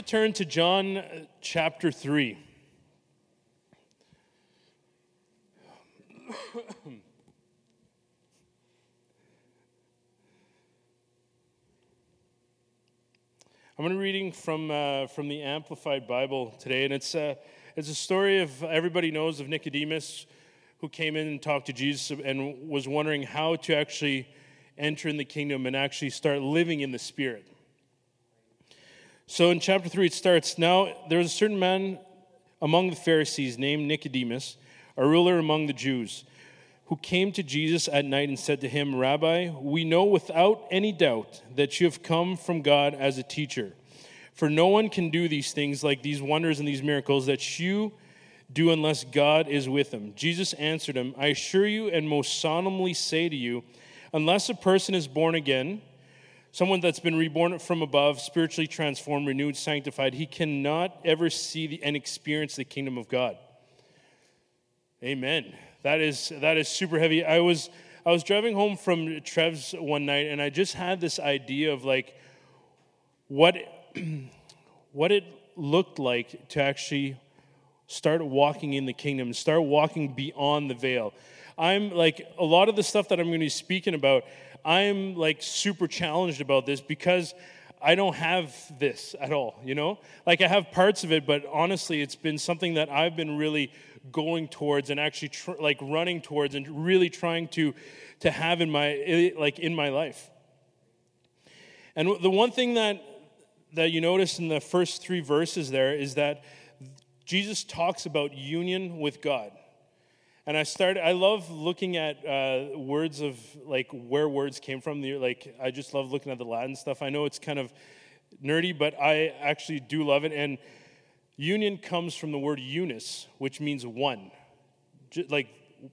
to turn to John uh, chapter 3. I'm going to be reading from, uh, from the Amplified Bible today, and it's, uh, it's a story of everybody knows of Nicodemus who came in and talked to Jesus and was wondering how to actually enter in the kingdom and actually start living in the Spirit. So in chapter 3, it starts Now there was a certain man among the Pharisees named Nicodemus, a ruler among the Jews, who came to Jesus at night and said to him, Rabbi, we know without any doubt that you have come from God as a teacher. For no one can do these things like these wonders and these miracles that you do unless God is with him. Jesus answered him, I assure you and most solemnly say to you, unless a person is born again, someone that's been reborn from above, spiritually transformed, renewed, sanctified, he cannot ever see the, and experience the kingdom of God. Amen. That is that is super heavy. I was I was driving home from Trev's one night, and I just had this idea of like what what it looked like to actually start walking in the kingdom, start walking beyond the veil. I'm like a lot of the stuff that I'm going to be speaking about. I'm like super challenged about this because I don't have this at all, you know? Like I have parts of it, but honestly, it's been something that I've been really going towards and actually tr- like running towards and really trying to to have in my like in my life. And the one thing that that you notice in the first 3 verses there is that Jesus talks about union with God. And I started, I love looking at uh, words of like where words came from. Like, I just love looking at the Latin stuff. I know it's kind of nerdy, but I actually do love it. And union comes from the word unis, which means one. Like,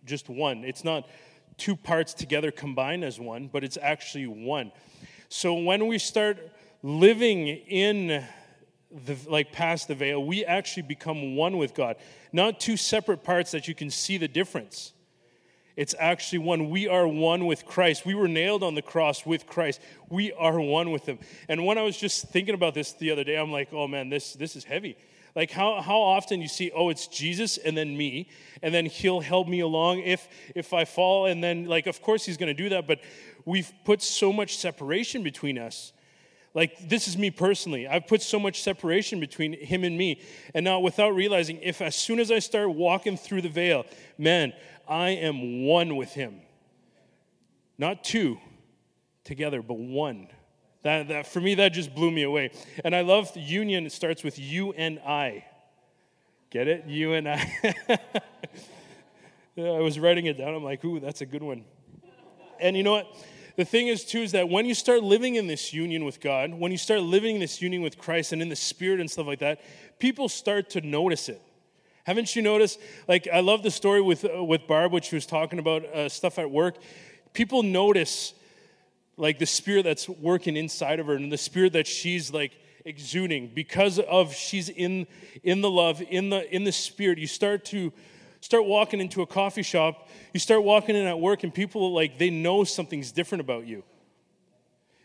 just one. It's not two parts together combined as one, but it's actually one. So when we start living in the, like past the veil, we actually become one with God. Not two separate parts that you can see the difference. It's actually one. We are one with Christ. We were nailed on the cross with Christ. We are one with Him. And when I was just thinking about this the other day, I'm like, oh man, this, this is heavy. Like how, how often you see, oh, it's Jesus and then me, and then He'll help me along if if I fall, and then like of course He's gonna do that, but we've put so much separation between us like, this is me personally. I've put so much separation between him and me. And now, without realizing, if as soon as I start walking through the veil, man, I am one with him. Not two together, but one. That, that, for me, that just blew me away. And I love union, it starts with you and I. Get it? You and I. I was writing it down. I'm like, ooh, that's a good one. And you know what? The thing is, too, is that when you start living in this union with God, when you start living in this union with Christ and in the Spirit and stuff like that, people start to notice it. Haven't you noticed? Like, I love the story with, uh, with Barb, which she was talking about uh, stuff at work. People notice, like, the spirit that's working inside of her and the spirit that she's, like, exuding because of she's in, in the love, in the, in the spirit. You start to start walking into a coffee shop, you start walking in at work, and people like they know something's different about you.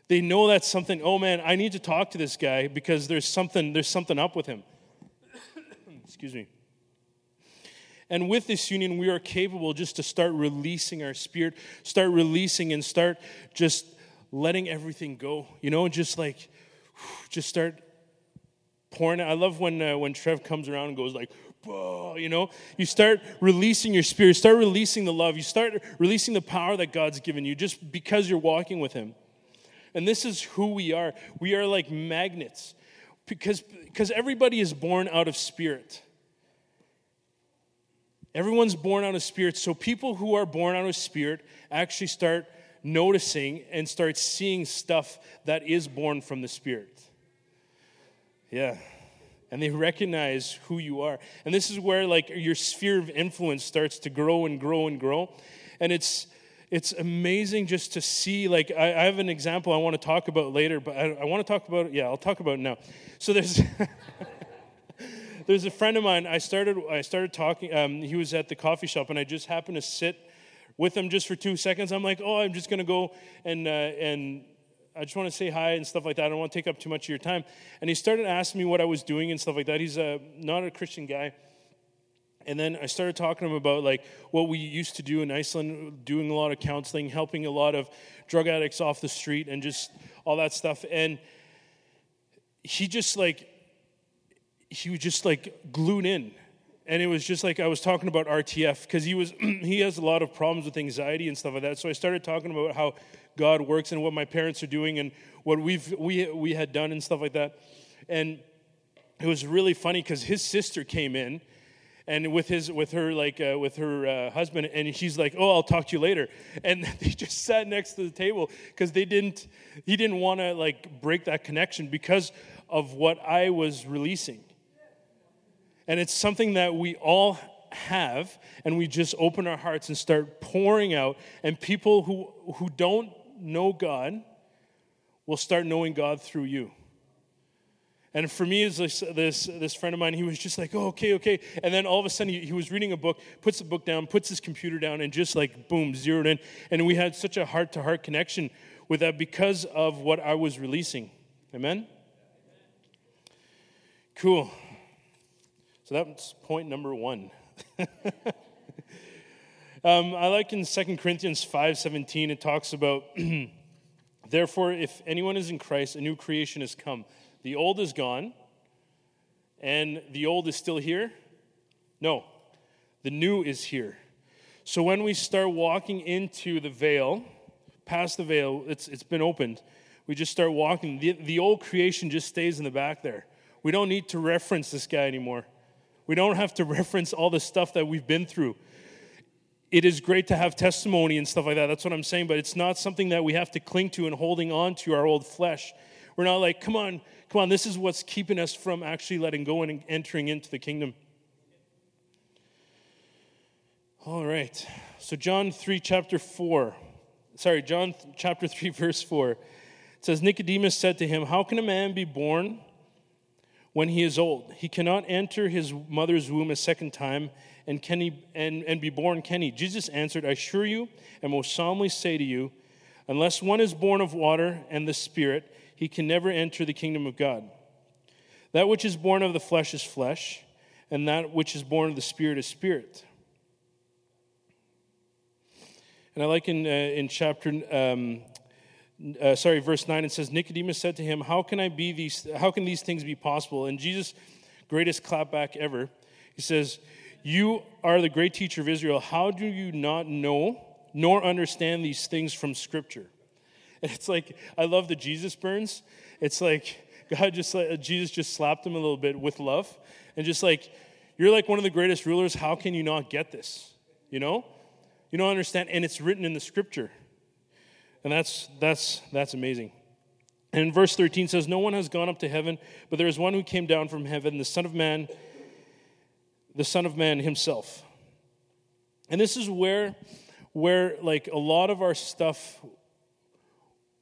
They know that's something, oh man, I need to talk to this guy because there's something, there's something up with him. Excuse me. And with this union, we are capable just to start releasing our spirit, start releasing and start just letting everything go. You know, just like, just start pouring. I love when uh, when Trev comes around and goes like, you know, you start releasing your spirit, start releasing the love, you start releasing the power that God's given you just because you're walking with Him. And this is who we are. We are like magnets because, because everybody is born out of spirit. Everyone's born out of spirit. So people who are born out of spirit actually start noticing and start seeing stuff that is born from the spirit. Yeah and they recognize who you are. And this is where like your sphere of influence starts to grow and grow and grow. And it's it's amazing just to see like I, I have an example I want to talk about later, but I, I want to talk about it. yeah, I'll talk about it now. So there's there's a friend of mine. I started I started talking. Um, he was at the coffee shop, and I just happened to sit with him just for two seconds. I'm like, oh, I'm just gonna go and uh, and I just want to say hi and stuff like that. I don't want to take up too much of your time. And he started asking me what I was doing and stuff like that. He's a, not a Christian guy. And then I started talking to him about like what we used to do in Iceland, doing a lot of counseling, helping a lot of drug addicts off the street, and just all that stuff. And he just like he was just like glued in and it was just like I was talking about RTF because he was he has a lot of problems with anxiety and stuff like that. So I started talking about how God works and what my parents are doing and what we've we we had done and stuff like that. And it was really funny because his sister came in and with his with her like uh, with her uh, husband and she's like oh i'll talk to you later and they just sat next to the table because they didn't he didn't want to like break that connection because of what i was releasing and it's something that we all have, and we just open our hearts and start pouring out. And people who, who don't know God will start knowing God through you. And for me, as this, this, this, friend of mine, he was just like, oh, okay, okay. And then all of a sudden, he, he, was reading a book, puts the book down, puts his computer down, and just like, boom, zeroed in. And we had such a heart to heart connection with that because of what I was releasing. Amen? Cool. So that's point number one. um, I like in 2 Corinthians 5.17, it talks about, Therefore, if anyone is in Christ, a new creation has come. The old is gone, and the old is still here? No, the new is here. So when we start walking into the veil, past the veil, it's, it's been opened. We just start walking. The, the old creation just stays in the back there. We don't need to reference this guy anymore. We don't have to reference all the stuff that we've been through. It is great to have testimony and stuff like that. That's what I'm saying, but it's not something that we have to cling to and holding on to our old flesh. We're not like, come on, come on, this is what's keeping us from actually letting go and entering into the kingdom. All right. So, John 3, chapter 4. Sorry, John chapter 3, verse 4. It says, Nicodemus said to him, How can a man be born when he is old. He cannot enter his mother's womb a second time and, can he, and, and be born, can he? Jesus answered, I assure you and most solemnly say to you, unless one is born of water and the Spirit, he can never enter the kingdom of God. That which is born of the flesh is flesh, and that which is born of the Spirit is spirit. And I like in, uh, in chapter um, uh, sorry, verse 9, it says, Nicodemus said to him, How can I be these, how can these things be possible? And Jesus, greatest clapback ever, he says, You are the great teacher of Israel. How do you not know nor understand these things from Scripture? And it's like, I love the Jesus burns. It's like, God just, uh, Jesus just slapped him a little bit with love. And just like, you're like one of the greatest rulers. How can you not get this? You know? You don't understand. And it's written in the Scripture. And that's, that's, that's amazing. And verse 13 says, No one has gone up to heaven, but there is one who came down from heaven, the Son of Man, the Son of Man himself. And this is where, where like a lot of our stuff,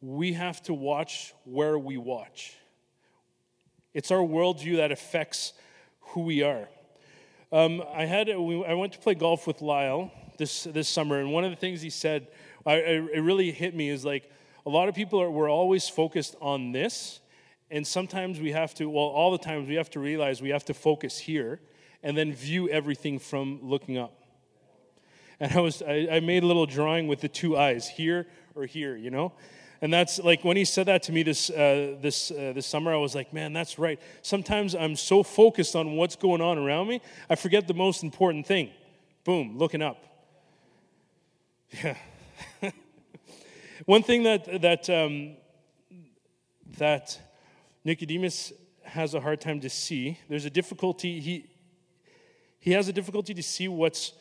we have to watch where we watch. It's our worldview that affects who we are. Um, I had I went to play golf with Lyle this this summer, and one of the things he said I, it really hit me is like a lot of people are, we're always focused on this. And sometimes we have to, well, all the times we have to realize we have to focus here and then view everything from looking up. And I was, I, I made a little drawing with the two eyes, here or here, you know? And that's like when he said that to me this, uh, this, uh, this summer, I was like, man, that's right. Sometimes I'm so focused on what's going on around me, I forget the most important thing. Boom, looking up. Yeah. One thing that, that, um, that Nicodemus has a hard time to see, there's a difficulty, he, he has a difficulty to see what's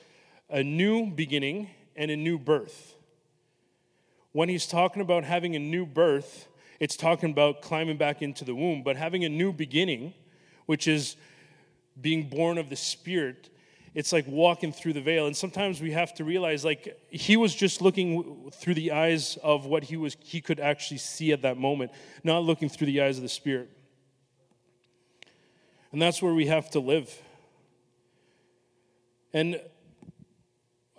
a new beginning and a new birth. When he's talking about having a new birth, it's talking about climbing back into the womb, but having a new beginning, which is being born of the Spirit, it's like walking through the veil. And sometimes we have to realize like he was just looking through the eyes of what he was he could actually see at that moment not looking through the eyes of the spirit. And that's where we have to live and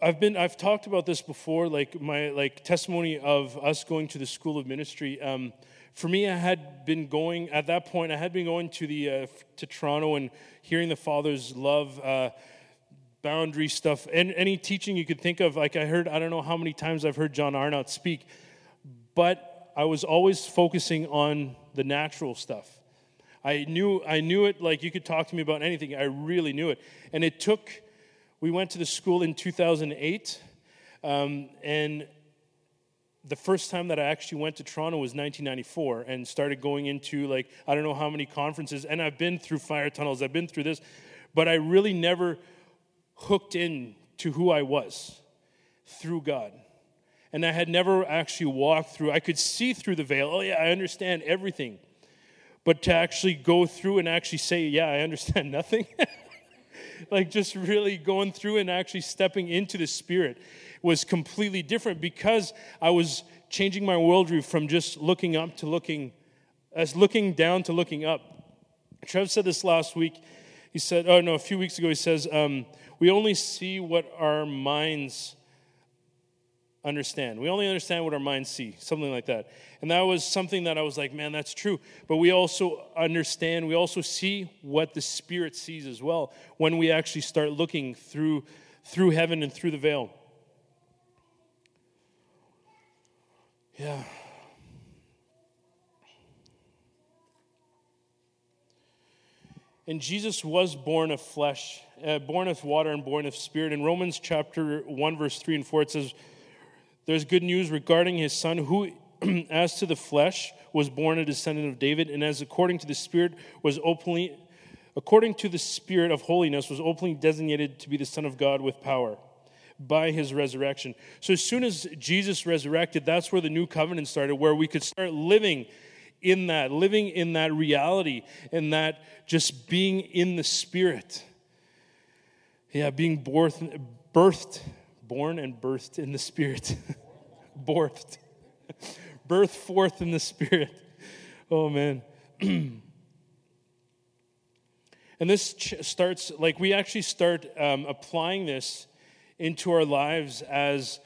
I've been I've talked about this before, like my like testimony of us going to the school of ministry. Um, for me, I had been going at that point. I had been going to the uh, to Toronto and hearing the Father's love, uh, boundary stuff, and any teaching you could think of. Like I heard, I don't know how many times I've heard John Arnott speak, but I was always focusing on the natural stuff. I knew I knew it like you could talk to me about anything. I really knew it, and it took we went to the school in 2008, um, and the first time that I actually went to Toronto was 1994 and started going into like, I don't know how many conferences. And I've been through fire tunnels, I've been through this, but I really never hooked in to who I was through God. And I had never actually walked through, I could see through the veil. Oh, yeah, I understand everything. But to actually go through and actually say, yeah, I understand nothing. Like just really going through and actually stepping into the Spirit was completely different because I was changing my worldview from just looking up to looking, as looking down to looking up. Trev said this last week. He said, oh no, a few weeks ago, he says, um, we only see what our minds understand. We only understand what our minds see, something like that. And that was something that I was like, man, that's true. But we also understand, we also see what the Spirit sees as well when we actually start looking through, through heaven and through the veil. Yeah. And Jesus was born of flesh, uh, born of water, and born of spirit. In Romans chapter 1, verse 3 and 4, it says, There's good news regarding his son, who, as to the flesh, was born a descendant of David, and as according to the spirit was openly, according to the spirit of holiness, was openly designated to be the Son of God with power by his resurrection. So as soon as Jesus resurrected, that's where the new covenant started, where we could start living in that, living in that reality, and that just being in the Spirit. Yeah, being birthed, birthed born and birthed in the Spirit. birthed. Birth forth in the Spirit. Oh, man. and this starts, like, we actually start um, applying this into our lives as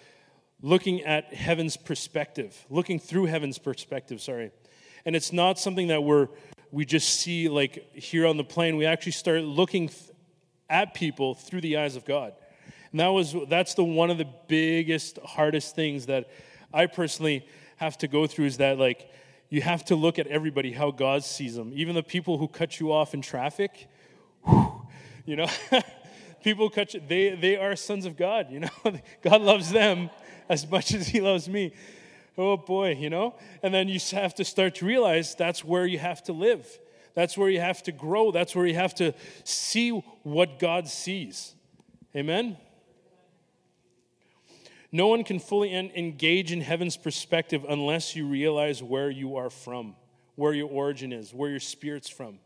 looking at heaven's perspective, looking through heaven's perspective, sorry. And it's not something that we're we just see like here on the plane. We actually start looking th- at people through the eyes of God. And that was that's the one of the biggest hardest things that I personally have to go through is that like you have to look at everybody how God sees them. Even the people who cut you off in traffic, whew, you know, people cut you, they, they are sons of God, you know. God loves them as much as he loves me. Oh boy, you know? And then you have to start to realize that's where you have to live. That's where you have to grow. That's where you have to see what God sees. Amen? No one can fully engage in heaven's perspective unless you realize where you are from, where your origin is, where your spirit's from.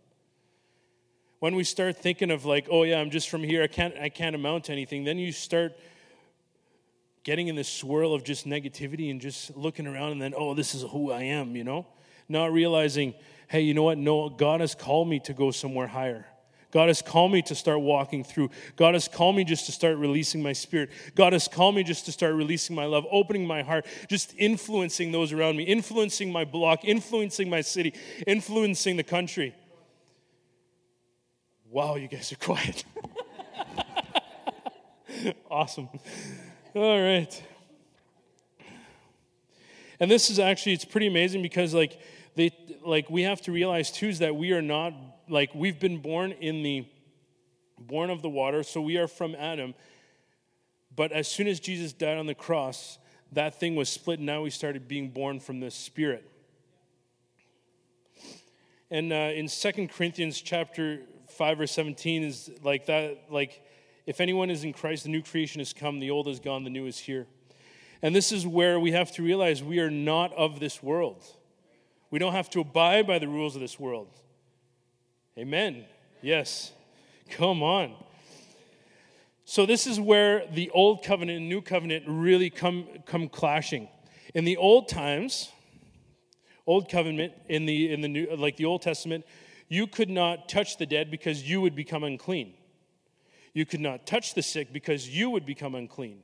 When we start thinking of like oh yeah i'm just from here i can't i can't amount to anything then you start getting in this swirl of just negativity and just looking around and then oh this is who i am you know? Not realizing hey you know what? No god has called me to go somewhere higher God has called me to start walking through. God has called me just to start releasing my spirit. God has called me just to start releasing my love, opening my heart, just influencing those around me, influencing my block, influencing my city, influencing the country. Wow, you guys are quiet. awesome. All right. And this is actually it's pretty amazing because like they like we have to realize too is that we are not like we've been born in the born of the water, so we are from Adam. But as soon as Jesus died on the cross, that thing was split, and now we started being born from the Spirit. And uh, in Second Corinthians chapter 5 or 17 is like that like if anyone is in Christ the new creation has come the old is gone the new is here and this is where we have to realize we are not of this world we don't have to abide by the rules of this world amen yes come on so this is where the old covenant and new covenant really come come clashing in the old times old covenant in the in the new like the old testament you could not touch the dead because you would become unclean. You could not touch the sick because you would become unclean.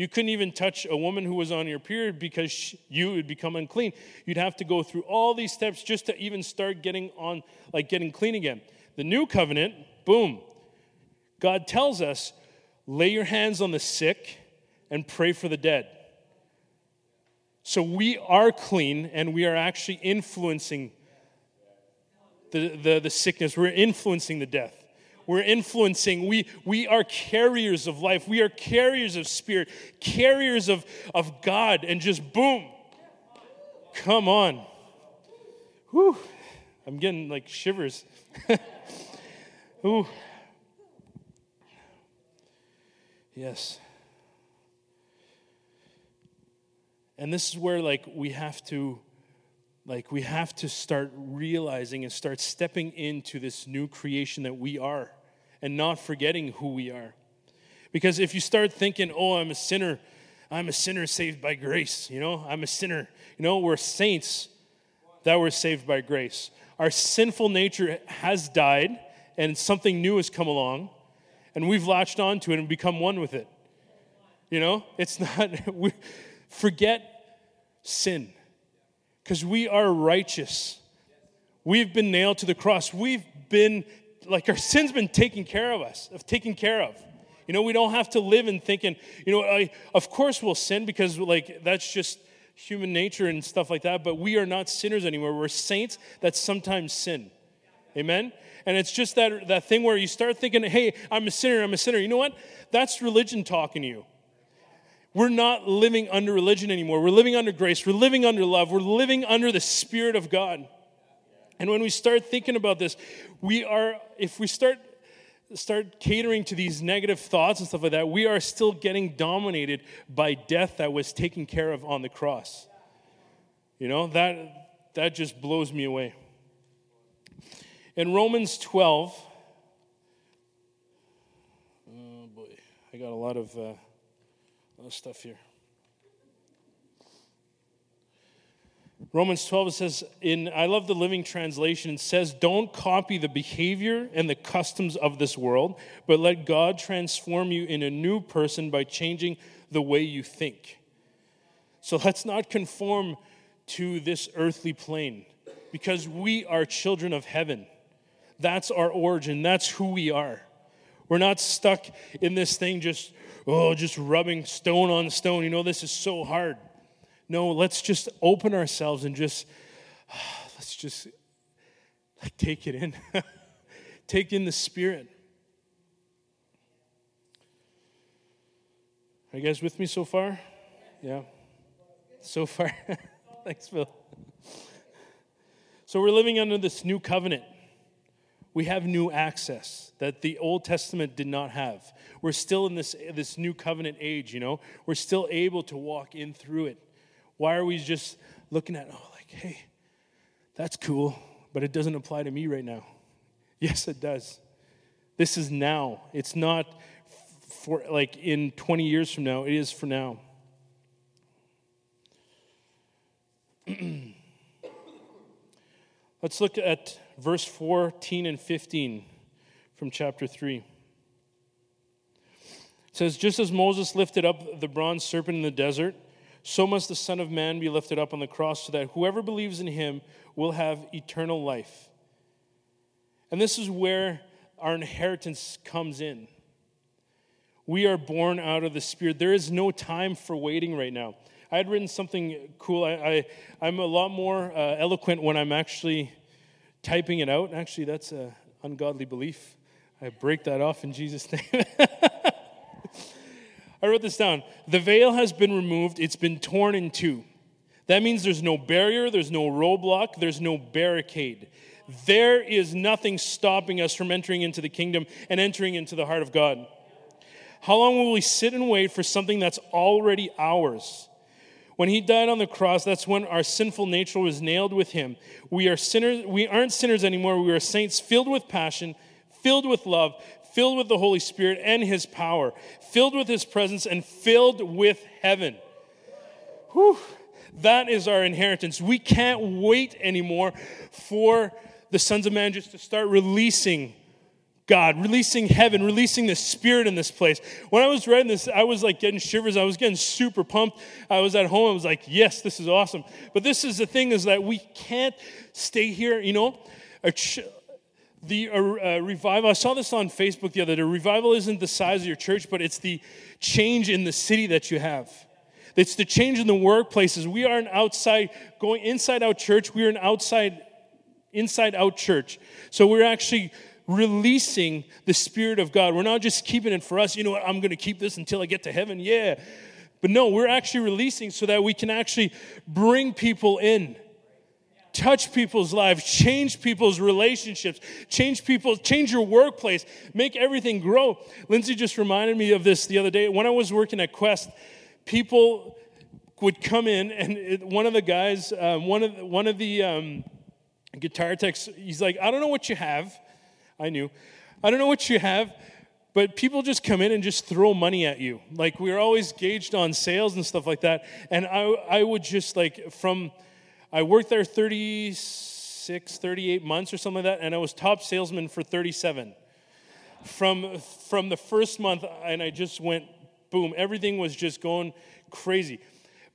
You couldn't even touch a woman who was on your period because you would become unclean. You'd have to go through all these steps just to even start getting on, like getting clean again. The new covenant, boom. God tells us, lay your hands on the sick and pray for the dead. So we are clean and we are actually influencing the, the, the sickness, we're influencing the death. We're influencing. We, we are carriers of life. We are carriers of spirit, carriers of, of God, and just boom. Come on. Whew. I'm getting like shivers. Ooh. Yes. And this is where like we have to like we have to start realizing and start stepping into this new creation that we are and not forgetting who we are. Because if you start thinking, "Oh, I'm a sinner. I'm a sinner saved by grace," you know? I'm a sinner. You know, we're saints that were saved by grace. Our sinful nature has died and something new has come along and we've latched onto it and become one with it. You know, it's not, we, forget sin because we are righteous. We've been nailed to the cross. We've been, like, our sin's been taken care of us, of taken care of. You know, we don't have to live in thinking, you know, I, of course we'll sin because, like, that's just human nature and stuff like that, but we are not sinners anymore. We're saints that sometimes sin. Amen? And it's just that, that thing where you start thinking, hey, I'm a sinner, I'm a sinner. You know what? That's religion talking to you. We're not living under religion anymore. We're living under grace. We're living under love. We're living under the Spirit of God. And when we start thinking about this, we are, if we start start catering to these negative thoughts and stuff like that, we are still getting dominated by death that was taken care of on the cross. You know, that that just blows me away. In Romans 12, oh boy, I got a lot of uh, other stuff here. Romans 12 says in I love the living translation it says don't copy the behavior and the customs of this world but let God transform you in a new person by changing the way you think. So let's not conform to this earthly plane because we are children of heaven. That's our origin. That's who we are. We're not stuck in this thing just oh, just rubbing stone on stone. You know, this is so hard. No, let's just open ourselves and just, let's just like, take it in. take in the Spirit. Are you guys with me so far? Yeah. So far. Thanks, Phil. So we're living under this new covenant we have new access that the Old Testament did not have. We're still in this, this new covenant age, you know? We're still able to walk in through it. Why are we just looking at, oh, like, hey, that's cool, but it doesn't apply to me right now? Yes, it does. This is now. It's not for like in 20 years from now, it is for now. Let's look at verse 14 and 15 from chapter 3. It says, Just as Moses lifted up the bronze serpent in the desert, so must the Son of Man be lifted up on the cross, so that whoever believes in him will have eternal life. And this is where our inheritance comes in. We are born out of the Spirit. There is no time for waiting right now. I had written something cool. I, I, am a lot more uh, eloquent when I'm actually typing it out. Actually, that's an ungodly belief. I break that off in Jesus' name. I wrote this down. The veil has been removed, it's been torn in two. That means there's no barrier, there's no roadblock, there's no barricade. There is nothing stopping us from entering into the kingdom and entering into the heart of God. How long will we sit and wait for something that's already ours? When he died on the cross, that's when our sinful nature was nailed with him. We are sinners, we aren't sinners anymore. We are saints filled with passion, filled with love, filled with the Holy Spirit and his power, filled with his presence, and filled with heaven. Whew. That is our inheritance. We can't wait anymore for the sons of man just to start releasing God, releasing heaven, releasing the Spirit in this place. When I was writing this, I was like getting shivers. I was getting super pumped. I was at home. I was like, yes, this is awesome. But this is the thing is that we can't stay here, you know. The uh, uh, revival, I saw this on Facebook the other day. Revival isn't the size of your church, but it's the change in the city that you have. It's the change in the workplaces. We are an outside, going inside out church. We are an outside, inside out church. So we're actually releasing the Spirit of God. We're not just keeping it for us. You know what? I'm going to keep this until I get to heaven. Yeah. But no, we're actually releasing so that we can actually bring people in touch people's lives, change people's relationships, change people, change your workplace, make everything grow. Lindsay just reminded me of this the other day. When I was working at Quest, people would come in, and it, one of the guys, um, one of one of the um, guitar techs, he's like, "I don't know what you have." I knew. I don't know what you have, but people just come in and just throw money at you. Like we are always gauged on sales and stuff like that. And I, I would just like from, I worked there 36, 38 months or something like that, and I was top salesman for 37. From from the first month, and I just went boom. Everything was just going crazy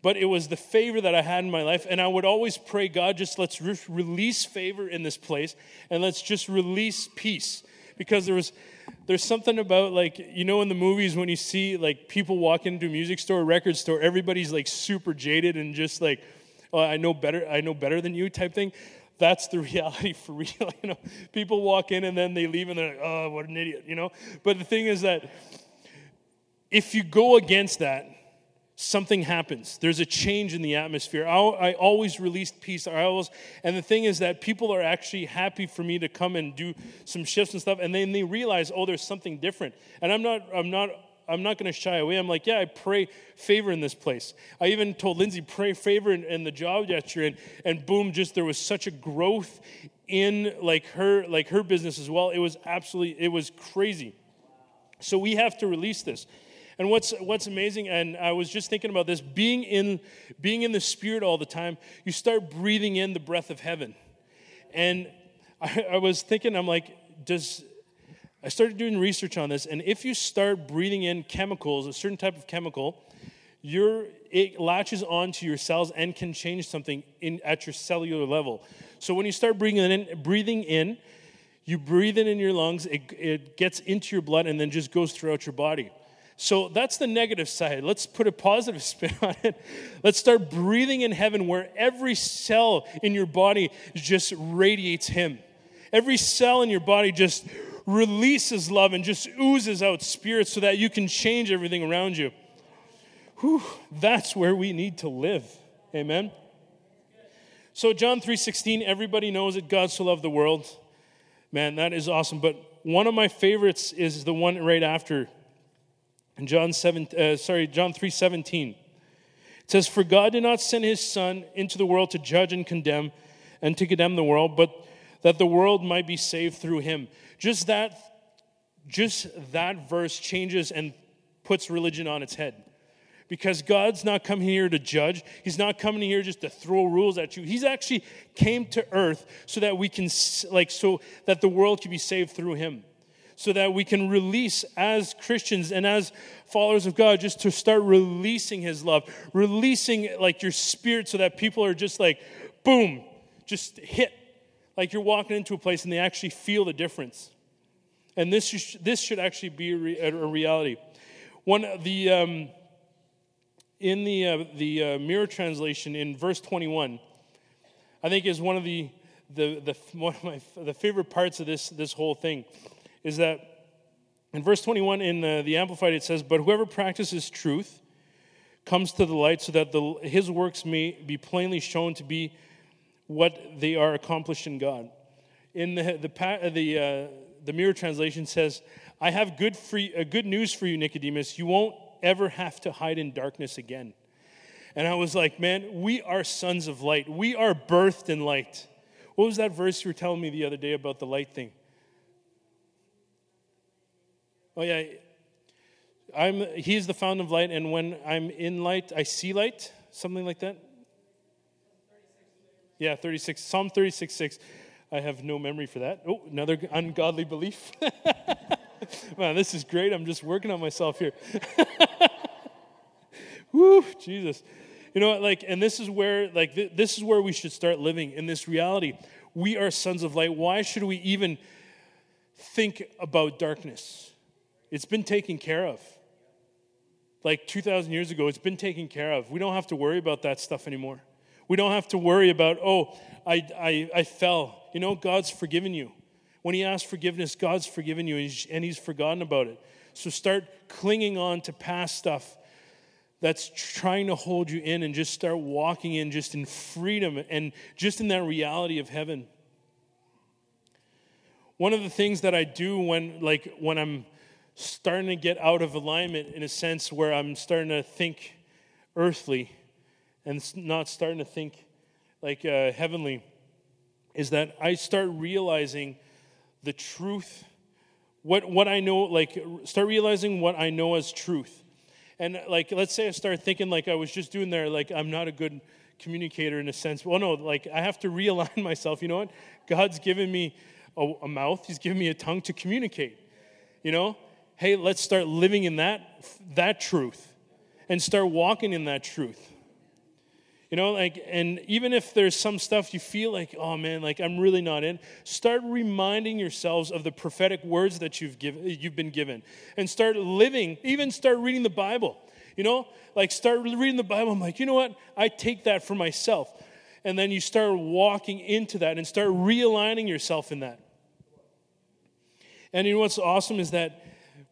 but it was the favor that I had in my life. And I would always pray, God, just let's re- release favor in this place and let's just release peace. Because there was, there's something about like, you know, in the movies when you see like people walk into a music store, record store, everybody's like super jaded and just like, oh, I know better, I know better than you type thing. That's the reality for real. You know, people walk in and then they leave and they're like, oh, what an idiot, you know? But the thing is that if you go against that, something happens. There's a change in the atmosphere. I, I, always released peace. I always, and the thing is that people are actually happy for me to come and do some shifts and stuff, and then they realize, oh, there's something different. And I'm not, I'm not. I'm not going to shy away. I'm like, yeah, I pray favor in this place. I even told Lindsay, pray favor in, in the job that you're in, and boom, just there was such a growth in like her, like her business as well. It was absolutely, it was crazy. So we have to release this. And what's, what's amazing, and I was just thinking about this, being in, being in the Spirit all the time, you start breathing in the breath of heaven. And I, I was thinking, I'm like, does, I started doing research on this, and if you start breathing in chemicals, a certain type of chemical, your, it latches onto your cells and can change something in, at your cellular level. So when you start breathing in, breathing in you breathe it in your lungs, it, it gets into your blood, and then just goes throughout your body. So that's the negative side. Let's put a positive spin on it. Let's start breathing in heaven where every cell in your body just radiates Him. Every cell in your body just releases love and just oozes out spirit so that you can change everything around you. Whew, that's where we need to live. Amen. So John 3:16, everybody knows that God so loved the world. Man, that is awesome. But one of my favorites is the one right after in John 7, uh, sorry, John 3 17. It says, For God did not send his Son into the world to judge and condemn and to condemn the world, but that the world might be saved through him. Just that, just that verse changes and puts religion on its head. Because God's not coming here to judge. He's not coming here just to throw rules at you. He's actually came to earth so that we can, like, so that the world can be saved through him so that we can release as Christians and as followers of God, just to start releasing His love, releasing like your spirit so that people are just like, boom, just hit. Like you're walking into a place and they actually feel the difference. And this, this should actually be a, a reality. One, the, um, in the, uh, the uh, mirror translation in verse 21, I think is one of the, the, the, one of my, the favorite parts of this, this whole thing is that in verse 21 in the, the Amplified, it says, But whoever practices truth comes to the light so that the, his works may be plainly shown to be what they are accomplished in God. In the, the, the, uh, the Mirror translation says, I have good, free, uh, good news for you, Nicodemus. You won't ever have to hide in darkness again. And I was like, man, we are sons of light. We are birthed in light. What was that verse you were telling me the other day about the light thing? Oh, yeah. I'm, he's the fountain of light, and when I'm in light, I see light. Something like that. Yeah, 36. Psalm 36 6. I have no memory for that. Oh, another ungodly belief. Man, this is great. I'm just working on myself here. Woo, Jesus. You know what, like, and this is where, like, th- this is where we should start living in this reality. We are sons of light. Why should we even think about darkness? It's been taken care of. Like 2,000 years ago, it's been taken care of. We don't have to worry about that stuff anymore. We don't have to worry about, oh, I, I, I fell. You know, God's forgiven you. When He asks forgiveness, God's forgiven you and he's, forgotten about it. So start clinging on to past stuff that's trying to hold you in and just start walking in just in freedom and just in that reality of heaven. One of the things that I do when like when I'm starting to get out of alignment in a sense where I'm starting to think earthly and not starting to think like uh, heavenly is that I start realizing the truth what what I know like start realizing what I know as truth and like, let's say I start thinking like I was just doing there, like I'm not a good communicator in a sense. Well, no, like I have to realign myself. You know what? God's given me a, a mouth. He's given me a tongue to communicate. You know, hey, let's start living in that that truth, and start walking in that truth. You know, like, and even if there's some stuff you feel like, oh man, like I'm really not in, start reminding yourselves of the prophetic words that you've given, you've been given, and start living. Even start reading the Bible. You know, like start reading the Bible. I'm like, you know what? I take that for myself, and then you start walking into that and start realigning yourself in that. And you know what's awesome is that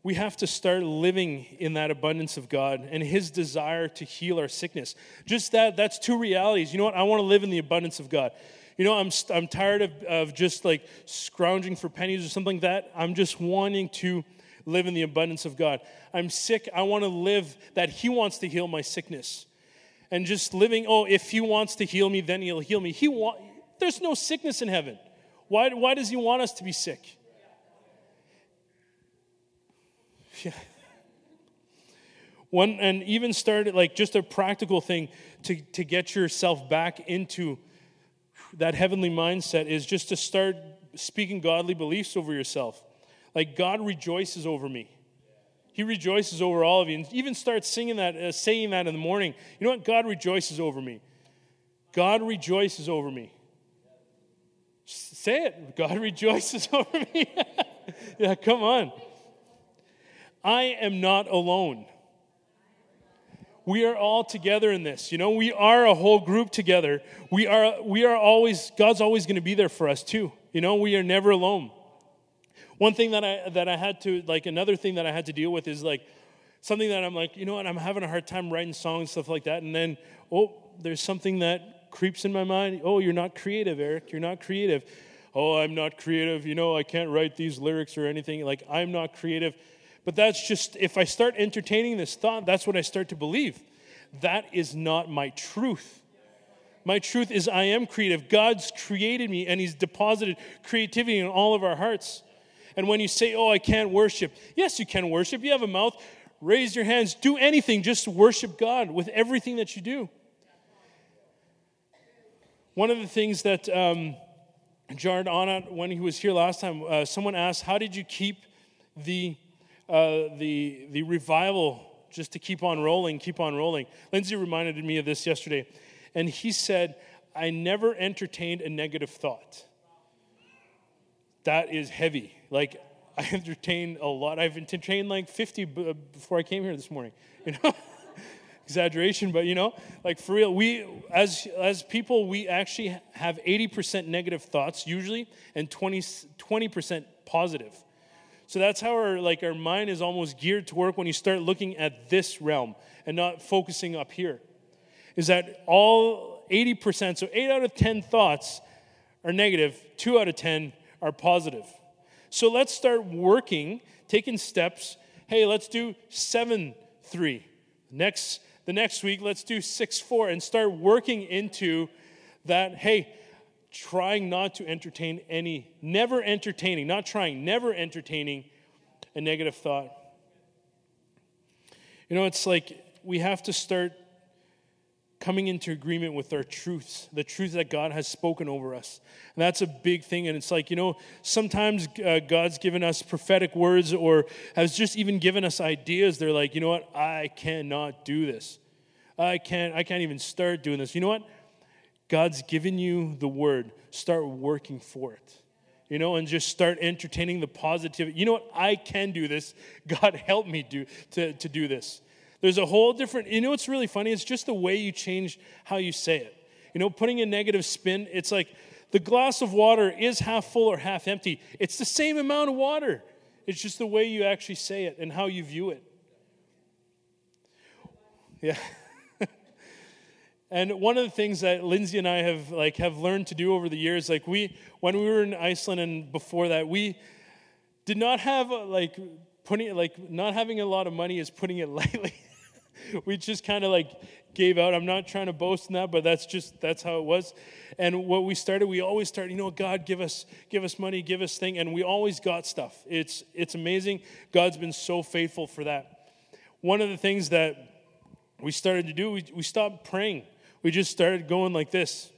we have to start living in that abundance of God and His desire to heal our sickness. Just that, that's two realities. You know what? I want to live in the abundance of God. You know, I'm, I'm tired of, of just like scrounging for pennies or something like that. I'm just wanting to live in the abundance of God. I'm sick. I want to live that He wants to heal my sickness. And just living, oh, if He wants to heal me, then He'll heal me. He want, there's no sickness in heaven. Why, why does He want us to be sick? Yeah. One, and even started like just a practical thing to, to get yourself back into that heavenly mindset is just to start speaking godly beliefs over yourself. Like, God rejoices over me. He rejoices over all of you. And even start singing that, uh, saying that in the morning. You know what? God rejoices over me. God rejoices over me. Say it. God rejoices over me. yeah, come on. I am not alone. We are all together in this. You know, we are a whole group together. We are, we are always, God's always going to be there for us too. You know, we are never alone. One thing that I, that I had to, like, another thing that I had to deal with is like something that I'm like, you know what, I'm having a hard time writing songs, stuff like that. And then, oh, there's something that creeps in my mind. Oh, you're not creative, Eric. You're not creative. Oh, I'm not creative. You know, I can't write these lyrics or anything. Like, I'm not creative but that's just, if I start entertaining this thought, that's what I start to believe. That is not my truth. My truth is, I am creative. God's created me and He's deposited creativity in all of our hearts. And when you say, Oh, I can't worship, yes, you can worship. You have a mouth, raise your hands, do anything, just worship God with everything that you do. One of the things that um, jarred on when he was here last time, uh, someone asked, How did you keep the uh, the, the revival just to keep on rolling, keep on rolling. Lindsay reminded me of this yesterday, and he said, I never entertained a negative thought. That is heavy. Like, I entertained a lot. I've entertained like 50 b- uh, before I came here this morning. You know, exaggeration, but you know, like for real, we as as people, we actually have 80% negative thoughts usually, and 20 percent positive. So that's how our like our mind is almost geared to work when you start looking at this realm and not focusing up here. Is that all 80%, so 8 out of 10 thoughts are negative, 2 out of 10 are positive. So let's start working, taking steps. Hey, let's do 7 3. Next the next week, let's do 6 4 and start working into that hey, trying not to entertain any, never entertaining, not trying, never entertaining a negative thought. You know, it's like we have to start coming into agreement with our truths, the truths that God has spoken over us. And that's a big thing. And it's like, you know, sometimes uh, God's given us prophetic words or has just even given us ideas. They're like, you know what? I cannot do this. I can't, I can't even start doing this. You know what? God's given you the word. Start working for it. You know, and just start entertaining the positivity. You know what? I can do this. God help me do to, to do this. There's a whole different, you know what's really funny? It's just the way you change how you say it. You know, putting a negative spin, it's like the glass of water is half full or half empty. It's the same amount of water. It's just the way you actually say it and how you view it. Yeah. and one of the things that Lindsay and I have like have learned to do over the years, like we when we were in Iceland and before that, we did not have uh, like putting like not having a lot of money is putting it lightly. we just kind of like gave out. I'm not trying to boast in that, but that's just that's how it was. And what we started, we always started, you know, God give us give us money, give us thing, and we always got stuff. It's it's amazing. God's been so faithful for that. One of the things that we started to do, we, we stopped praying. We just started going like this.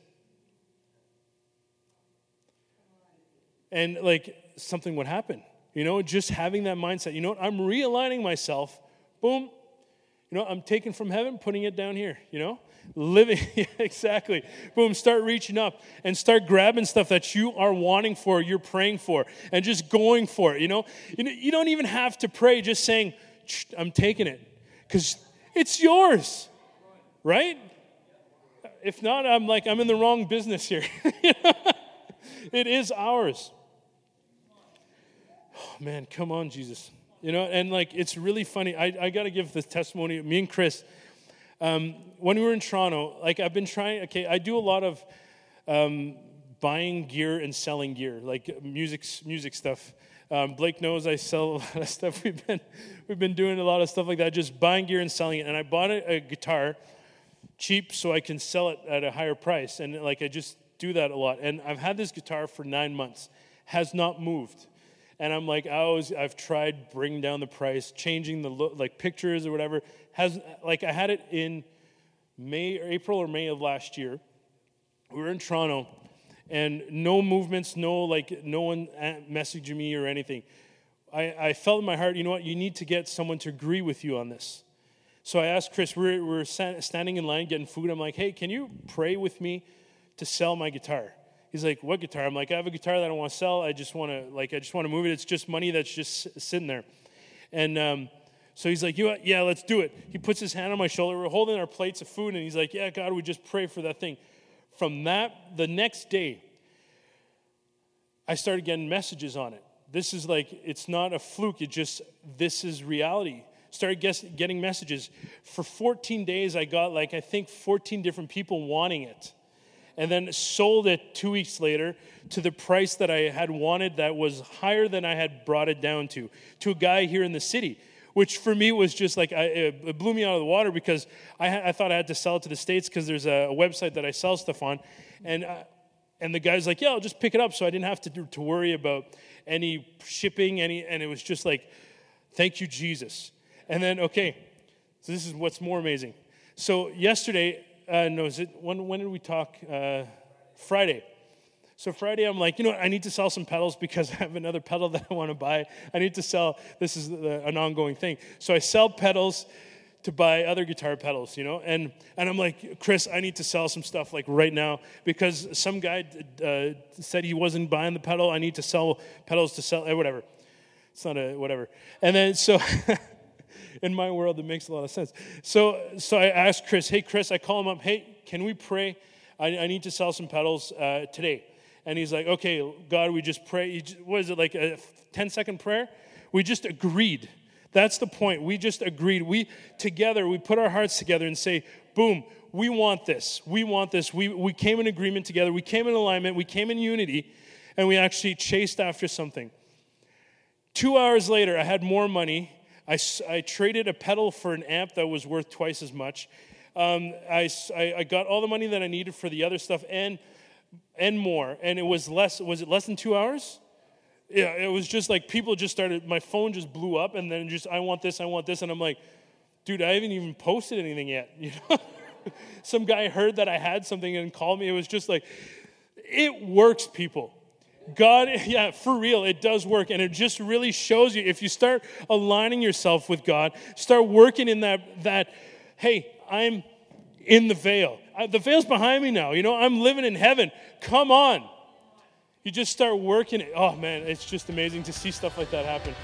And like something would happen. You know, just having that mindset. You know what? I'm realigning myself. Boom, you know, I'm taking from heaven, putting it down here, you know? Living, exactly. Boom, start reaching up and start grabbing stuff that you are wanting for, you're praying for, and just going for it, you know? You, know, you don't even have to pray, just saying, I'm taking it, because it's yours, right? If not, I'm like, I'm in the wrong business here. it is ours. Oh, man, come on, Jesus. You know, and like it's really funny. I, I got to give the testimony. Me and Chris, um, when we were in Toronto, like I've been trying. Okay, I do a lot of um, buying gear and selling gear, like music music stuff. Um, Blake knows I sell a lot of stuff. We've been we've been doing a lot of stuff like that, just buying gear and selling it. And I bought a, a guitar cheap so I can sell it at a higher price. And like I just do that a lot. And I've had this guitar for nine months, has not moved and I'm like, I always, I've tried bringing down the price, changing the look, like pictures or whatever. Has like I had it in May, or April or May of last year. We were in Toronto, and no movements, no like no one eh, messaging me or anything. I, I felt in my heart, you know what? You need to get someone to agree with you on this. So I asked Chris. We're, we're standing in line getting food. I'm like, hey, can you pray with me to sell my guitar? He's like, "What guitar?" I'm like, "I have a guitar that I want to sell. I just want to like, I just want to move it. It's just money that's just sitting there." And um, so he's like, "You, yeah, let's do it." He puts his hand on my shoulder. We're holding our plates of food, and he's like, "Yeah, God, we just pray for that thing." From that, the next day, I started getting messages on it. This is like, it's not a fluke. It just, this is reality. Started getting messages. For 14 days, I got like, I think 14 different people wanting it and then sold it two weeks later to the price that I had wanted that was higher than I had brought it down to, to a guy here in the city, which for me was just like, it blew me out of the water because I, I thought I had to sell it to the States because there's a, a, website that I sell stuff on. And, uh, and the guy's like, yeah, I'll just pick it up. So I didn't have to, do, to worry about any shipping, any, and it was just like, thank you, Jesus. And then, okay, so this is what's more amazing. So yesterday, uh, no, is it, when, when did we talk? Uh, Friday. So Friday, I'm like, you know what? I need to sell some pedals because I have another pedal that I want to buy. I need to sell. This is the, an ongoing thing. So I sell pedals to buy other guitar pedals, you know. And and I'm like, Chris, I need to sell some stuff like right now because some guy uh, said he wasn't buying the pedal. I need to sell pedals to sell, uh, whatever. It's not a whatever. And then so. in my world, it makes a lot of sense. So, so I asked Chris, hey, Chris, I call him up, hey, can we pray? I, I need to sell some pedals uh, today. And he's like, okay, God, we just pray. What is it, like a 10 second prayer? We just agreed. That's the point. We just agreed. We together, we put our hearts together and say, boom, we want this. We want this. We, we came in agreement together. We came in alignment. We came in unity, and we actually chased after something. Two hours later, I had more money I, I traded a pedal for an amp that was worth twice as much. Um, I, I got all the money that I needed for the other stuff and, and more. And it was less, was it less than two hours? Yeah, it was just like people just started, my phone just blew up and then just, I want this, I want this. And I'm like, dude, I haven't even posted anything yet. You know? some guy heard that I had something and called me. It was just like, it works, people. God, yeah, for real, it does work. And it just really shows you if you start aligning yourself with God, start working in that, that hey, I'm in the veil. The veil's behind me now. You know, I'm living in heaven. Come on. You just start working it. Oh, man, it's just amazing to see stuff like that happen.